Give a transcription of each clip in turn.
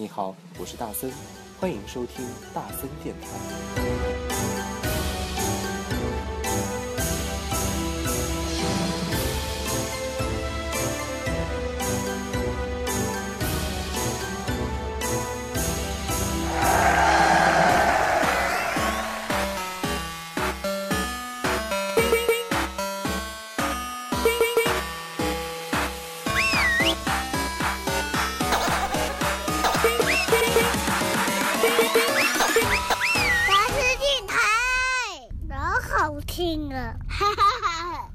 你好，我是大森，欢迎收听大森电台。听啊！哈哈哈哈。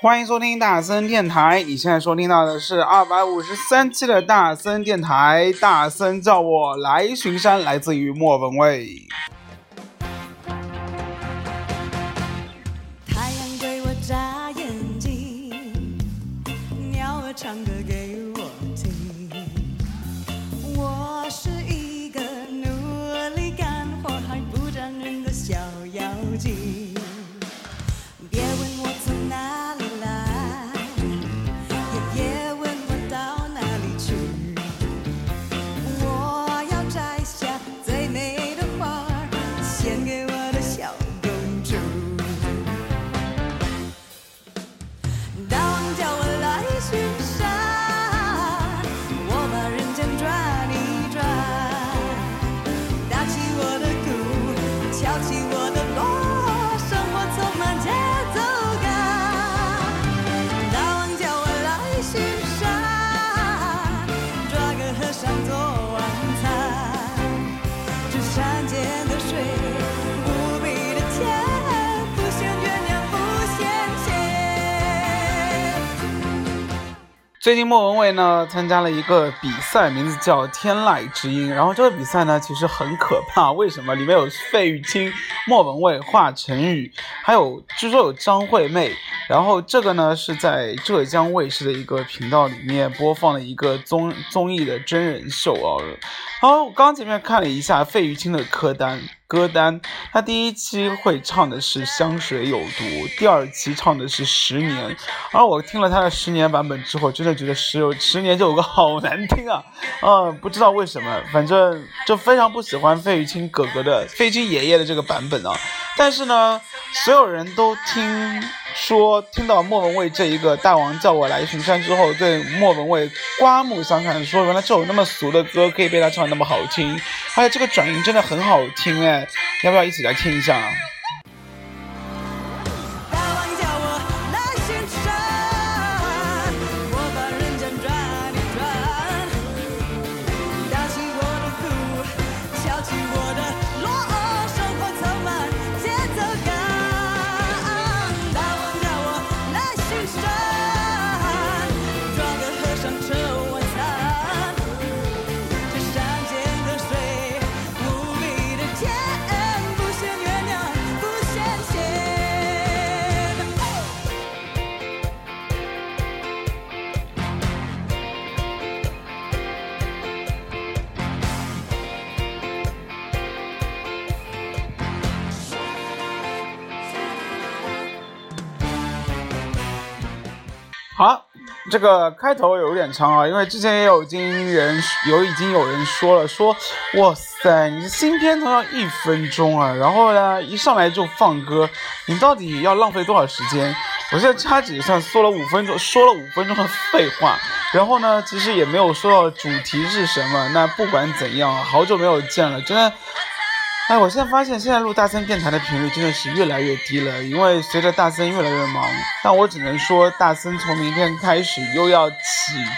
欢迎收听大森电台，你现在收听到的是二百五十三期的大森电台。大森叫我来巡山，来自于莫文蔚。最近莫文蔚呢参加了一个比赛，名字叫《天籁之音》。然后这个比赛呢其实很可怕，为什么？里面有费玉清、莫文蔚、华晨宇，还有据说有张惠妹。然后这个呢是在浙江卫视的一个频道里面播放的一个综综艺的真人秀啊。然后我刚前面看了一下费玉清的歌单。歌单，他第一期会唱的是《香水有毒》，第二期唱的是《十年》，而我听了他的《十年》版本之后，真的觉得十有十年这首歌好难听啊！嗯，不知道为什么，反正就非常不喜欢费玉清哥哥的费玉清爷爷的这个版本啊。但是呢，所有人都听说听到莫文蔚这一个大王叫我来巡山之后，对莫文蔚刮目相看，说原来这首那么俗的歌可以被他唱得那么好听，而且这个转音真的很好听哎，要不要一起来听一下？这个开头有点长啊，因为之前也有经人有已经有人说了，说哇塞，你新片头要一分钟啊，然后呢一上来就放歌，你到底要浪费多少时间？我现在掐指一算，说了五分钟，说了五分钟的废话，然后呢，其实也没有说到主题是什么。那不管怎样，好久没有见了，真的。哎，我现在发现，现在录大森电台的频率真的是越来越低了，因为随着大森越来越忙。但我只能说，大森从明天开始又要启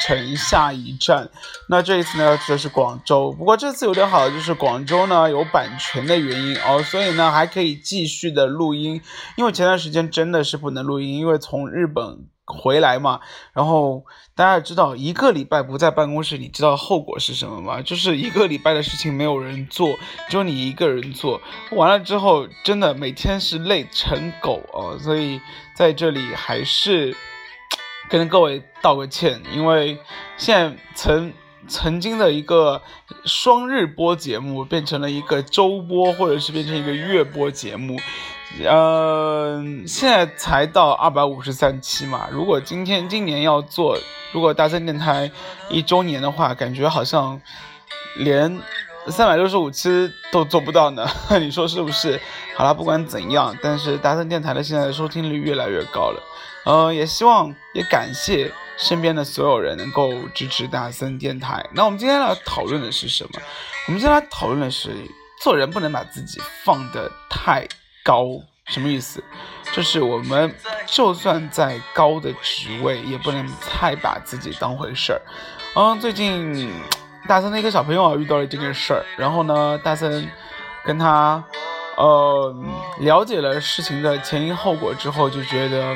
程下一站。那这一次呢，要去的是广州。不过这次有点好的就是广州呢有版权的原因哦，所以呢还可以继续的录音。因为前段时间真的是不能录音，因为从日本回来嘛，然后大家知道，一个礼拜不在办公室，你知道后果是什么吗？就是一个礼拜的事情没有人做，只有你一个人做，完了之后真的每天是累成狗哦，所以在这里还是 跟各位道个歉，因为现在曾曾经的一个双日播节目变成了一个周播，或者是变成一个月播节目。呃，现在才到二百五十三期嘛。如果今天今年要做，如果大森电台一周年的话，感觉好像连三百六十五期都做不到呢。你说是不是？好了，不管怎样，但是大森电台的现在收听率越来越高了。呃，也希望也感谢身边的所有人能够支持大森电台。那我们今天来讨论的是什么？我们今天来讨论的是做人不能把自己放得太高。什么意思？就是我们就算在高的职位，也不能太把自己当回事儿。嗯，最近大森的一个小朋友啊遇到了这件事儿，然后呢，大森跟他呃了解了事情的前因后果之后，就觉得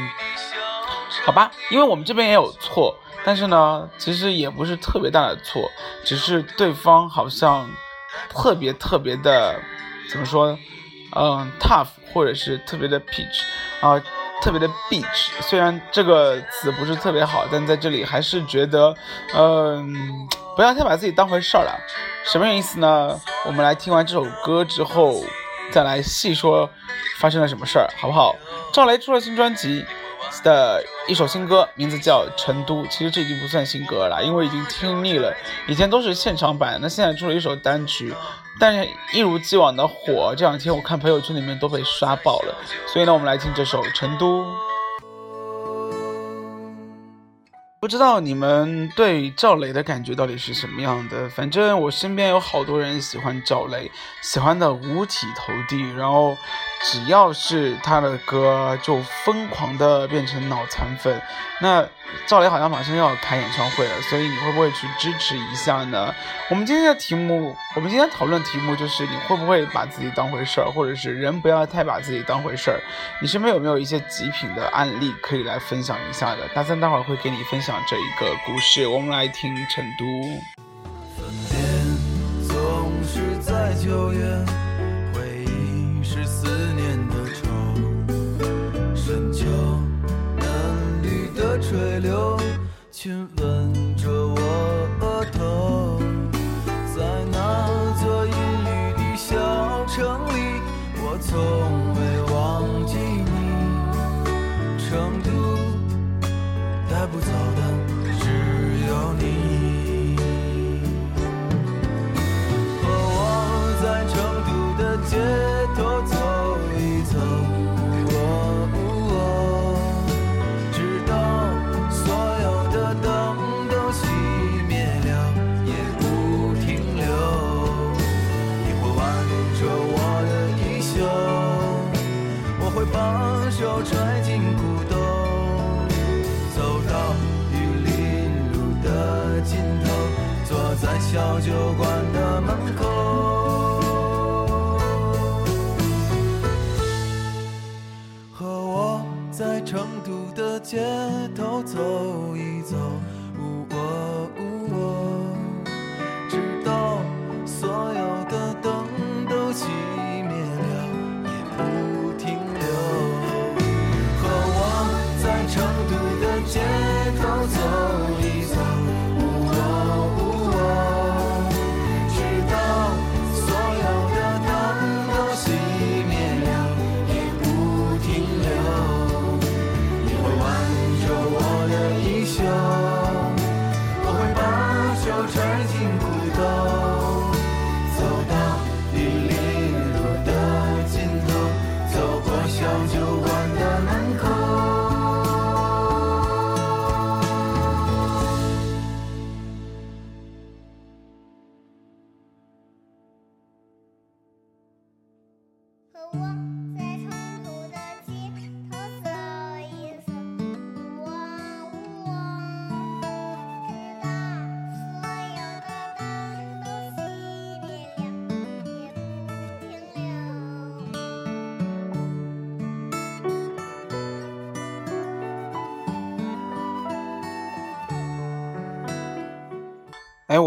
好吧，因为我们这边也有错，但是呢，其实也不是特别大的错，只是对方好像特别特别的怎么说？嗯，tough 或者是特别的 peach 啊，特别的 beach。虽然这个词不是特别好，但在这里还是觉得，嗯，不要太把自己当回事儿了。什么意思呢？我们来听完这首歌之后，再来细说发生了什么事儿，好不好？赵雷出了新专辑的一首新歌，名字叫《成都》。其实这已经不算新歌了，因为已经听腻了。以前都是现场版，那现在出了一首单曲。但是，一如既往的火，这两天我看朋友圈里面都被刷爆了。所以呢，我们来听这首《成都》。不知道你们对赵雷的感觉到底是什么样的？反正我身边有好多人喜欢赵雷，喜欢的五体投地，然后只要是他的歌就疯狂的变成脑残粉。那赵雷好像马上又要开演唱会了，所以你会不会去支持一下呢？我们今天的题目，我们今天讨论题目就是你会不会把自己当回事儿，或者是人不要太把自己当回事儿。你身边有没有一些极品的案例可以来分享一下的？大三待会儿会给你分享这一个故事。我们来听成都。总是在九月，亲吻。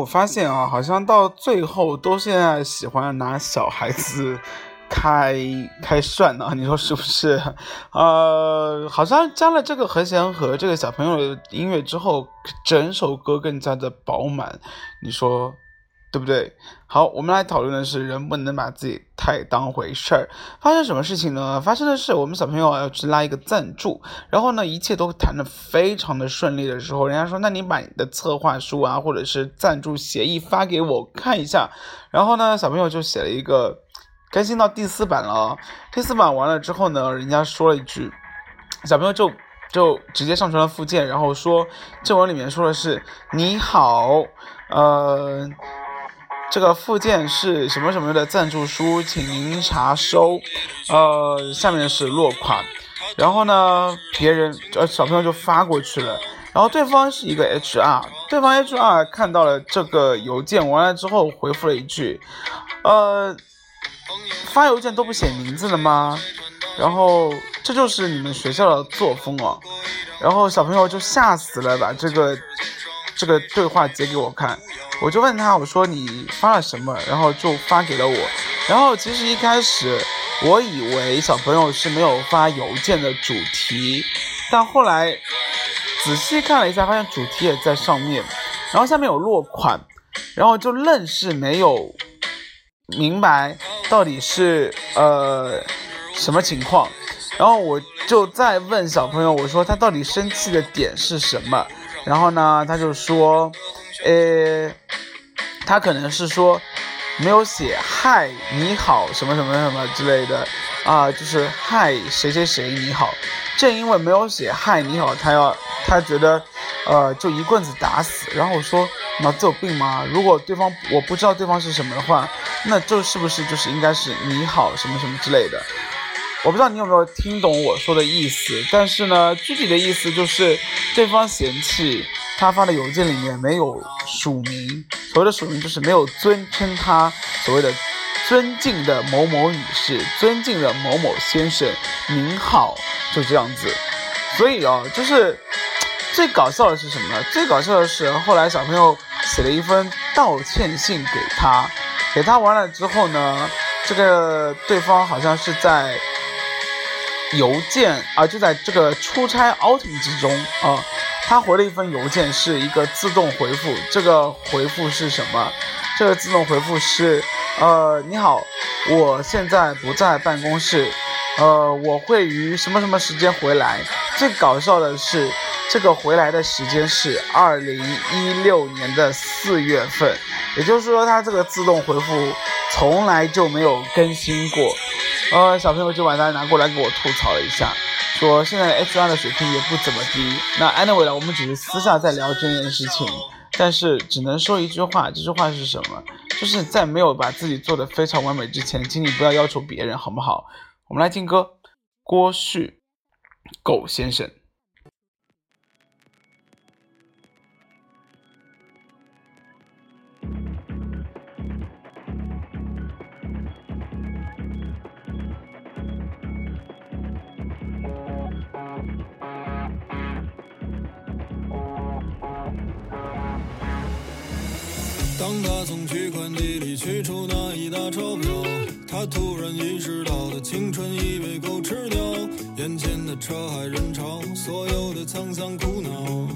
我发现啊，好像到最后都现在喜欢拿小孩子开开涮呢？你说是不是？呃，好像加了这个和弦和这个小朋友的音乐之后，整首歌更加的饱满，你说对不对？好，我们来讨论的是人不能把自己太当回事儿。发生什么事情呢？发生的是我们小朋友要去拉一个赞助，然后呢，一切都谈得非常的顺利的时候，人家说，那你把你的策划书啊，或者是赞助协议发给我看一下。然后呢，小朋友就写了一个，更新到第四版了。第四版完了之后呢，人家说了一句，小朋友就就直接上传了附件，然后说正文里面说的是你好，呃。这个附件是什么什么的赞助书，请您查收。呃，下面是落款，然后呢，别人呃小朋友就发过去了，然后对方是一个 HR，对方 HR 看到了这个邮件完了之后回复了一句，呃，发邮件都不写名字的吗？然后这就是你们学校的作风啊，然后小朋友就吓死了，把这个这个对话截给我看。我就问他，我说你发了什么？然后就发给了我。然后其实一开始我以为小朋友是没有发邮件的主题，但后来仔细看了一下，发现主题也在上面，然后下面有落款，然后就愣是没有明白到底是呃什么情况。然后我就再问小朋友，我说他到底生气的点是什么？然后呢，他就说。呃，他可能是说没有写嗨你好什么什么什么之类的啊，就是嗨谁谁谁你好。正因为没有写嗨你好，他要他觉得呃就一棍子打死。然后我说脑子有病吗？如果对方我不知道对方是什么的话，那就是不是就是应该是你好什么什么之类的。我不知道你有没有听懂我说的意思，但是呢，具体的意思就是对方嫌弃。他发的邮件里面没有署名，所谓的署名就是没有尊称他所谓的尊敬的某某女士，尊敬的某某先生，您好，就这样子。所以啊，就是最搞笑的是什么呢？最搞笑的是后来小朋友写了一封道歉信给他，给他完了之后呢，这个对方好像是在邮件啊，就在这个出差 outing 之中啊。他回了一封邮件，是一个自动回复。这个回复是什么？这个自动回复是，呃，你好，我现在不在办公室，呃，我会于什么什么时间回来。最搞笑的是，这个回来的时间是二零一六年的四月份，也就是说，他这个自动回复从来就没有更新过。呃，小朋友就把它拿过来给我吐槽了一下。说现在 HR 的水平也不怎么低。那 anyway，我们只是私下在聊这件事情，但是只能说一句话，这句话是什么？就是在没有把自己做的非常完美之前，请你不要要求别人，好不好？我们来听歌，郭旭，狗先生。当他从取款机里取出那一沓钞票，他突然意识到的青春已被狗吃掉，眼前的车海人潮，所有的沧桑苦恼。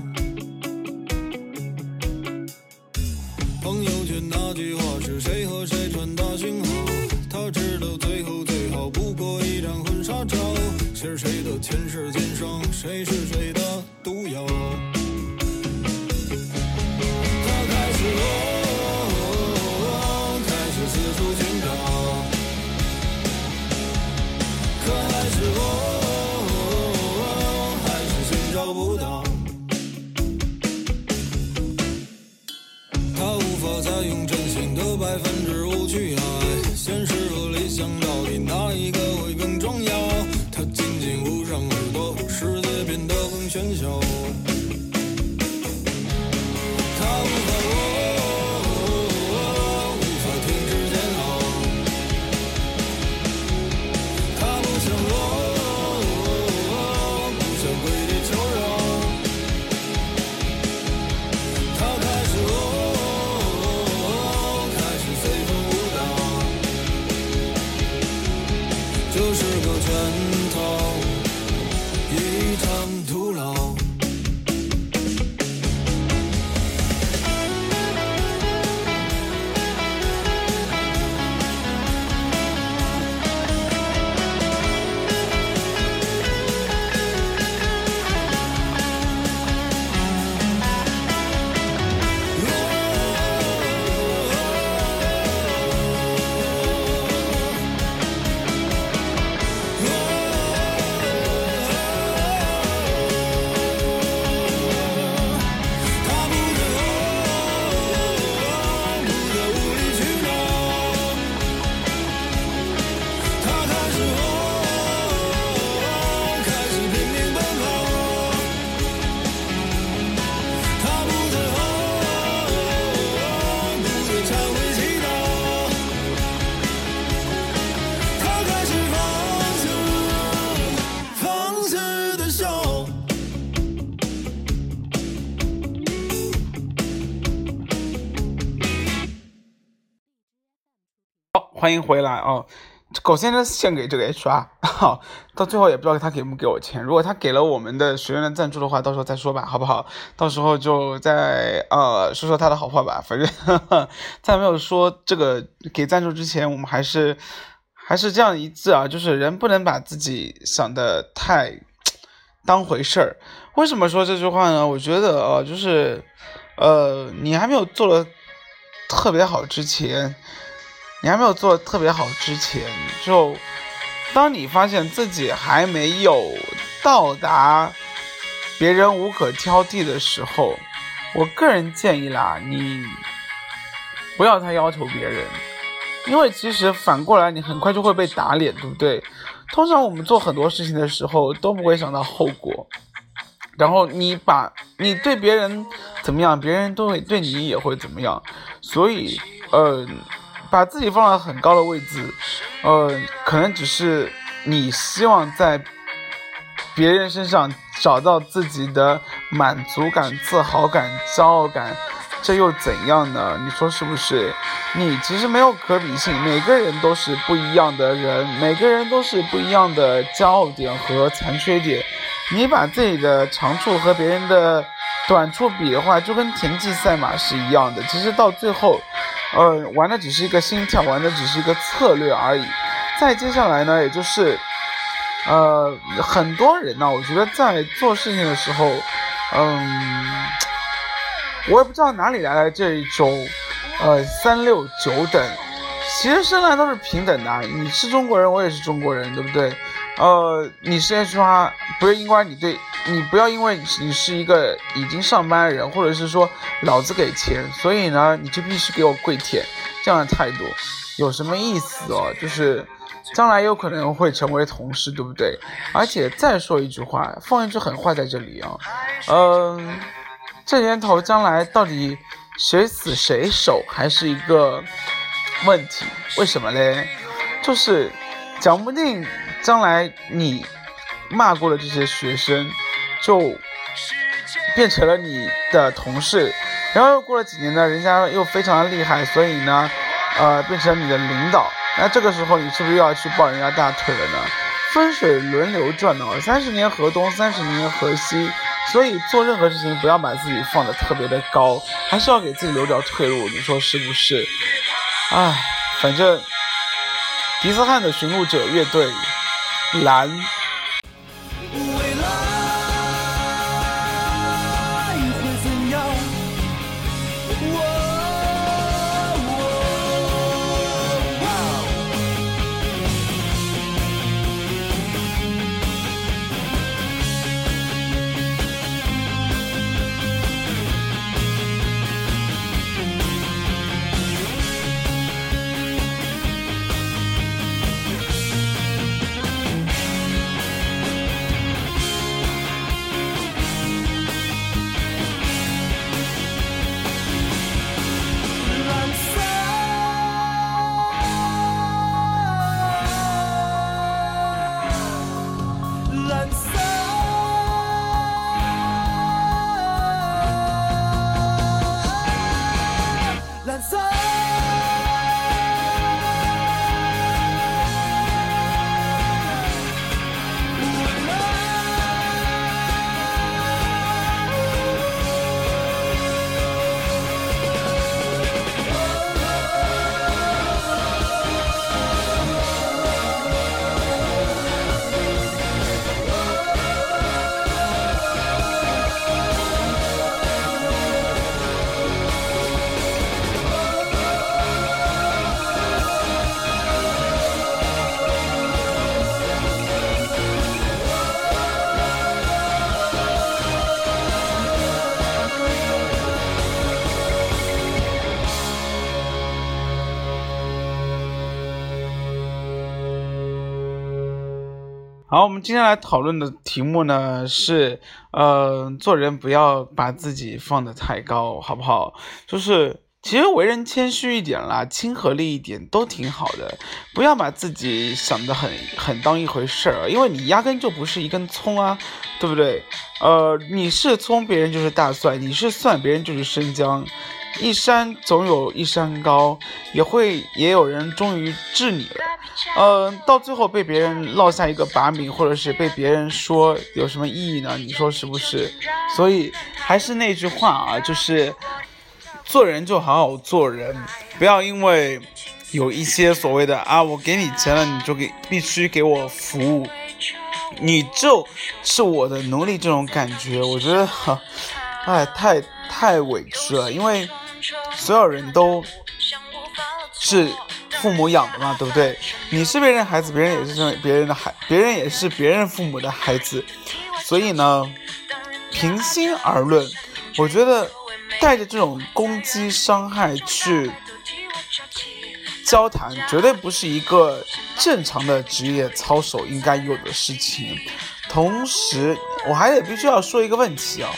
朋友圈那句话是谁和谁传达讯号？他知道最后最好不过一张婚纱照，是谁的前世今生，谁是谁的毒药？选手。欢迎回来哦。狗先生献给这个 HR，好，到最后也不知道他给不给我钱。如果他给了我们的学员的赞助的话，到时候再说吧，好不好？到时候就再呃说说他的好话吧。反正 在没有说这个给赞助之前，我们还是还是这样一致啊，就是人不能把自己想的太当回事儿。为什么说这句话呢？我觉得呃，就是呃，你还没有做的特别好之前。你还没有做特别好之前，就当你发现自己还没有到达别人无可挑剔的时候，我个人建议啦，你不要太要求别人，因为其实反过来你很快就会被打脸，对不对？通常我们做很多事情的时候都不会想到后果，然后你把你对别人怎么样，别人都会对你也会怎么样，所以，嗯。把自己放到很高的位置，呃，可能只是你希望在别人身上找到自己的满足感、自豪感、骄傲感，这又怎样呢？你说是不是？你其实没有可比性，每个人都是不一样的人，每个人都是不一样的骄傲点和残缺点。你把自己的长处和别人的短处比的话，就跟田忌赛马是一样的。其实到最后。呃，玩的只是一个心跳，玩的只是一个策略而已。再接下来呢，也就是，呃，很多人呢，我觉得在做事情的时候，嗯，我也不知道哪里来的这一种，呃，三六九等。其实生来都是平等的，你是中国人，我也是中国人，对不对？呃，你是 HR，不是因为你对。你不要因为你是一个已经上班的人，或者是说老子给钱，所以呢你就必须给我跪舔，这样的态度有什么意思哦？就是将来有可能会成为同事，对不对？而且再说一句话，放一句狠话在这里啊，嗯，这年头将来到底谁死谁守还是一个问题？为什么嘞？就是讲不定将来你骂过的这些学生。就变成了你的同事，然后又过了几年呢，人家又非常的厉害，所以呢，呃，变成了你的领导。那这个时候你是不是又要去抱人家大腿了呢？风水轮流转呢，三十年河东，三十年河西。所以做任何事情不要把自己放的特别的高，还是要给自己留点退路。你说是不是？唉，反正迪斯汉的寻路者乐队，蓝。我们今天来讨论的题目呢是，呃，做人不要把自己放得太高，好不好？就是其实为人谦虚一点啦，亲和力一点都挺好的，不要把自己想得很很当一回事儿，因为你压根就不是一根葱啊，对不对？呃，你是葱，别人就是大蒜；你是蒜，别人就是生姜。一山总有一山高，也会也有人终于治你了。呃，到最后被别人落下一个把柄，或者是被别人说有什么意义呢？你说是不是？所以还是那句话啊，就是做人就好好做人，不要因为有一些所谓的啊，我给你钱了，你就给必须给我服务，你就是我的奴隶这种感觉，我觉得，哈哎，太太委屈了，因为所有人都是父母养的嘛，对不对？你是别人孩子，别人也是别人的孩，别人也是别人父母的孩子，所以呢，平心而论，我觉得带着这种攻击、伤害去交谈，绝对不是一个正常的职业操守应该有的事情。同时，我还得必须要说一个问题啊，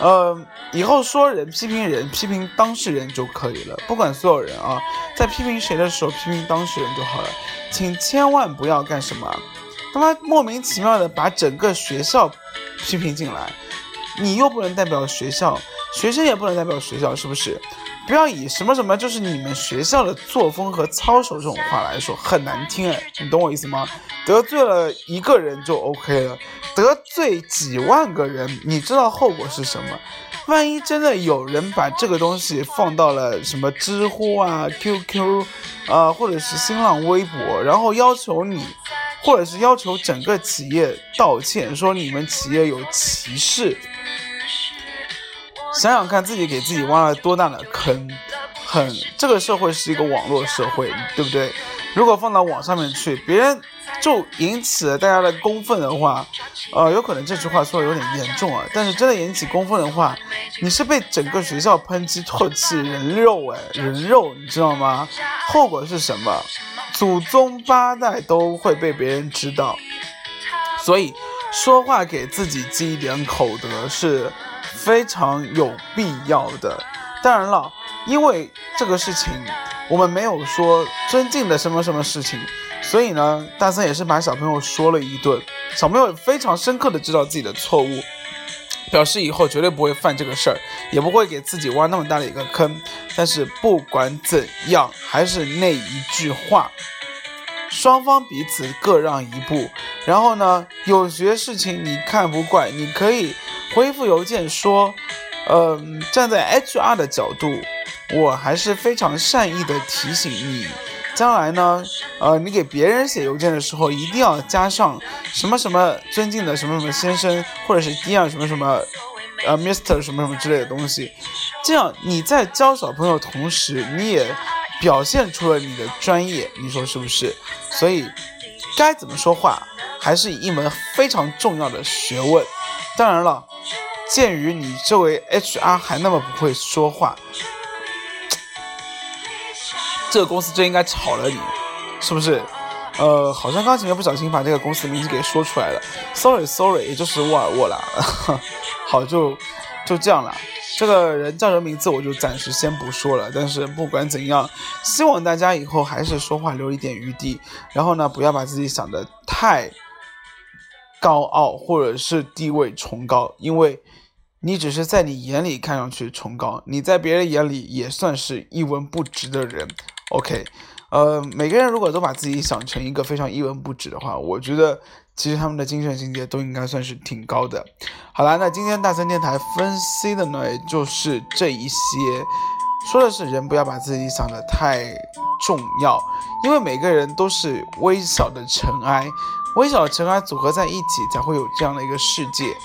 呃，以后说人批评人，批评当事人就可以了，不管所有人啊，在批评谁的时候，批评当事人就好了，请千万不要干什么，他妈莫名其妙的把整个学校批评进来，你又不能代表学校，学生也不能代表学校，是不是？不要以什么什么就是你们学校的作风和操守这种话来说，很难听哎，你懂我意思吗？得罪了一个人就 OK 了，得罪几万个人，你知道后果是什么？万一真的有人把这个东西放到了什么知乎啊、QQ 啊，或者是新浪微博，然后要求你，或者是要求整个企业道歉，说你们企业有歧视。想想看自己给自己挖了多大的坑，很这个社会是一个网络社会，对不对？如果放到网上面去，别人就引起了大家的公愤的话，呃，有可能这句话说的有点严重啊，但是真的引起公愤的话，你是被整个学校抨击唾弃人肉哎，人肉，你知道吗？后果是什么？祖宗八代都会被别人知道，所以说话给自己积一点口德是。非常有必要的。当然了，因为这个事情，我们没有说尊敬的什么什么事情，所以呢，大森也是把小朋友说了一顿。小朋友非常深刻的知道自己的错误，表示以后绝对不会犯这个事儿，也不会给自己挖那么大的一个坑。但是不管怎样，还是那一句话，双方彼此各让一步。然后呢，有些事情你看不惯，你可以。回复邮件说，嗯，站在 HR 的角度，我还是非常善意的提醒你，将来呢，呃，你给别人写邮件的时候，一定要加上什么什么尊敬的什么什么先生，或者是 Dear 什么什么，呃，Mr 什么什么之类的东西，这样你在教小朋友同时，你也表现出了你的专业，你说是不是？所以，该怎么说话，还是一门非常重要的学问。当然了。鉴于你这位 HR 还那么不会说话，这个公司真应该炒了你，是不是？呃，好像刚前面不小心把这个公司名字给说出来了，sorry sorry，也就是沃尔沃啦。好，就就这样了。这个人叫什么名字我就暂时先不说了。但是不管怎样，希望大家以后还是说话留一点余地，然后呢，不要把自己想的太高傲或者是地位崇高，因为。你只是在你眼里看上去崇高，你在别人眼里也算是一文不值的人。OK，呃，每个人如果都把自己想成一个非常一文不值的话，我觉得其实他们的精神境界都应该算是挺高的。好了，那今天大三电台分析的呢，就是这一些，说的是人不要把自己想的太重要，因为每个人都是微小的尘埃，微小尘埃组合在一起才会有这样的一个世界。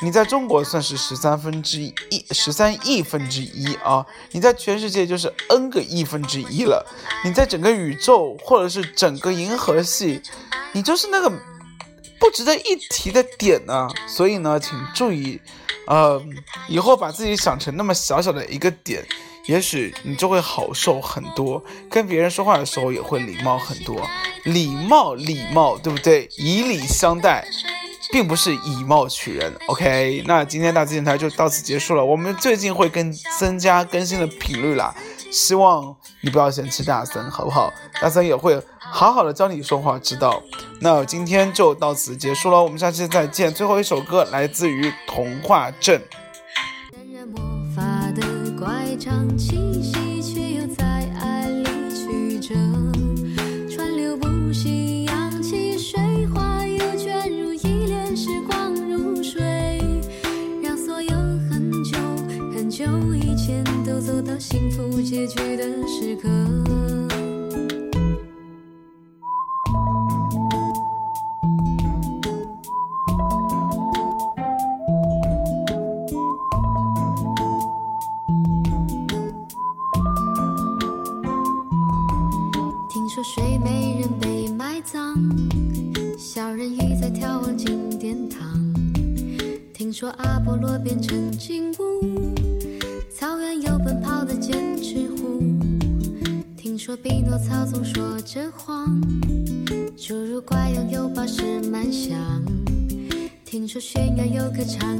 你在中国算是十三分之一，十三亿分之一啊！你在全世界就是 n 个亿分之一了。你在整个宇宙或者是整个银河系，你就是那个不值得一提的点呢。所以呢，请注意，呃，以后把自己想成那么小小的一个点，也许你就会好受很多，跟别人说话的时候也会礼貌很多。礼貌，礼貌，对不对？以礼相待。并不是以貌取人，OK？那今天大字电台就到此结束了。我们最近会更增加更新的频率啦，希望你不要嫌弃大森，好不好？大森也会好好的教你说话之道。那今天就到此结束了，我们下期再见。最后一首歌来自于童话镇。魔法的乖张气息，却又在爱里曲折。川流不息，扬起水花，又卷入一帘，时光如水，让所有很久很久以前都走到幸福结局的时刻。睡美人被埋葬，小人鱼在眺望金殿堂。听说阿波罗变成金乌，草原有奔跑的剑齿虎。听说匹诺曹总说着谎，侏儒怪拥有宝石满箱。听说悬崖有棵长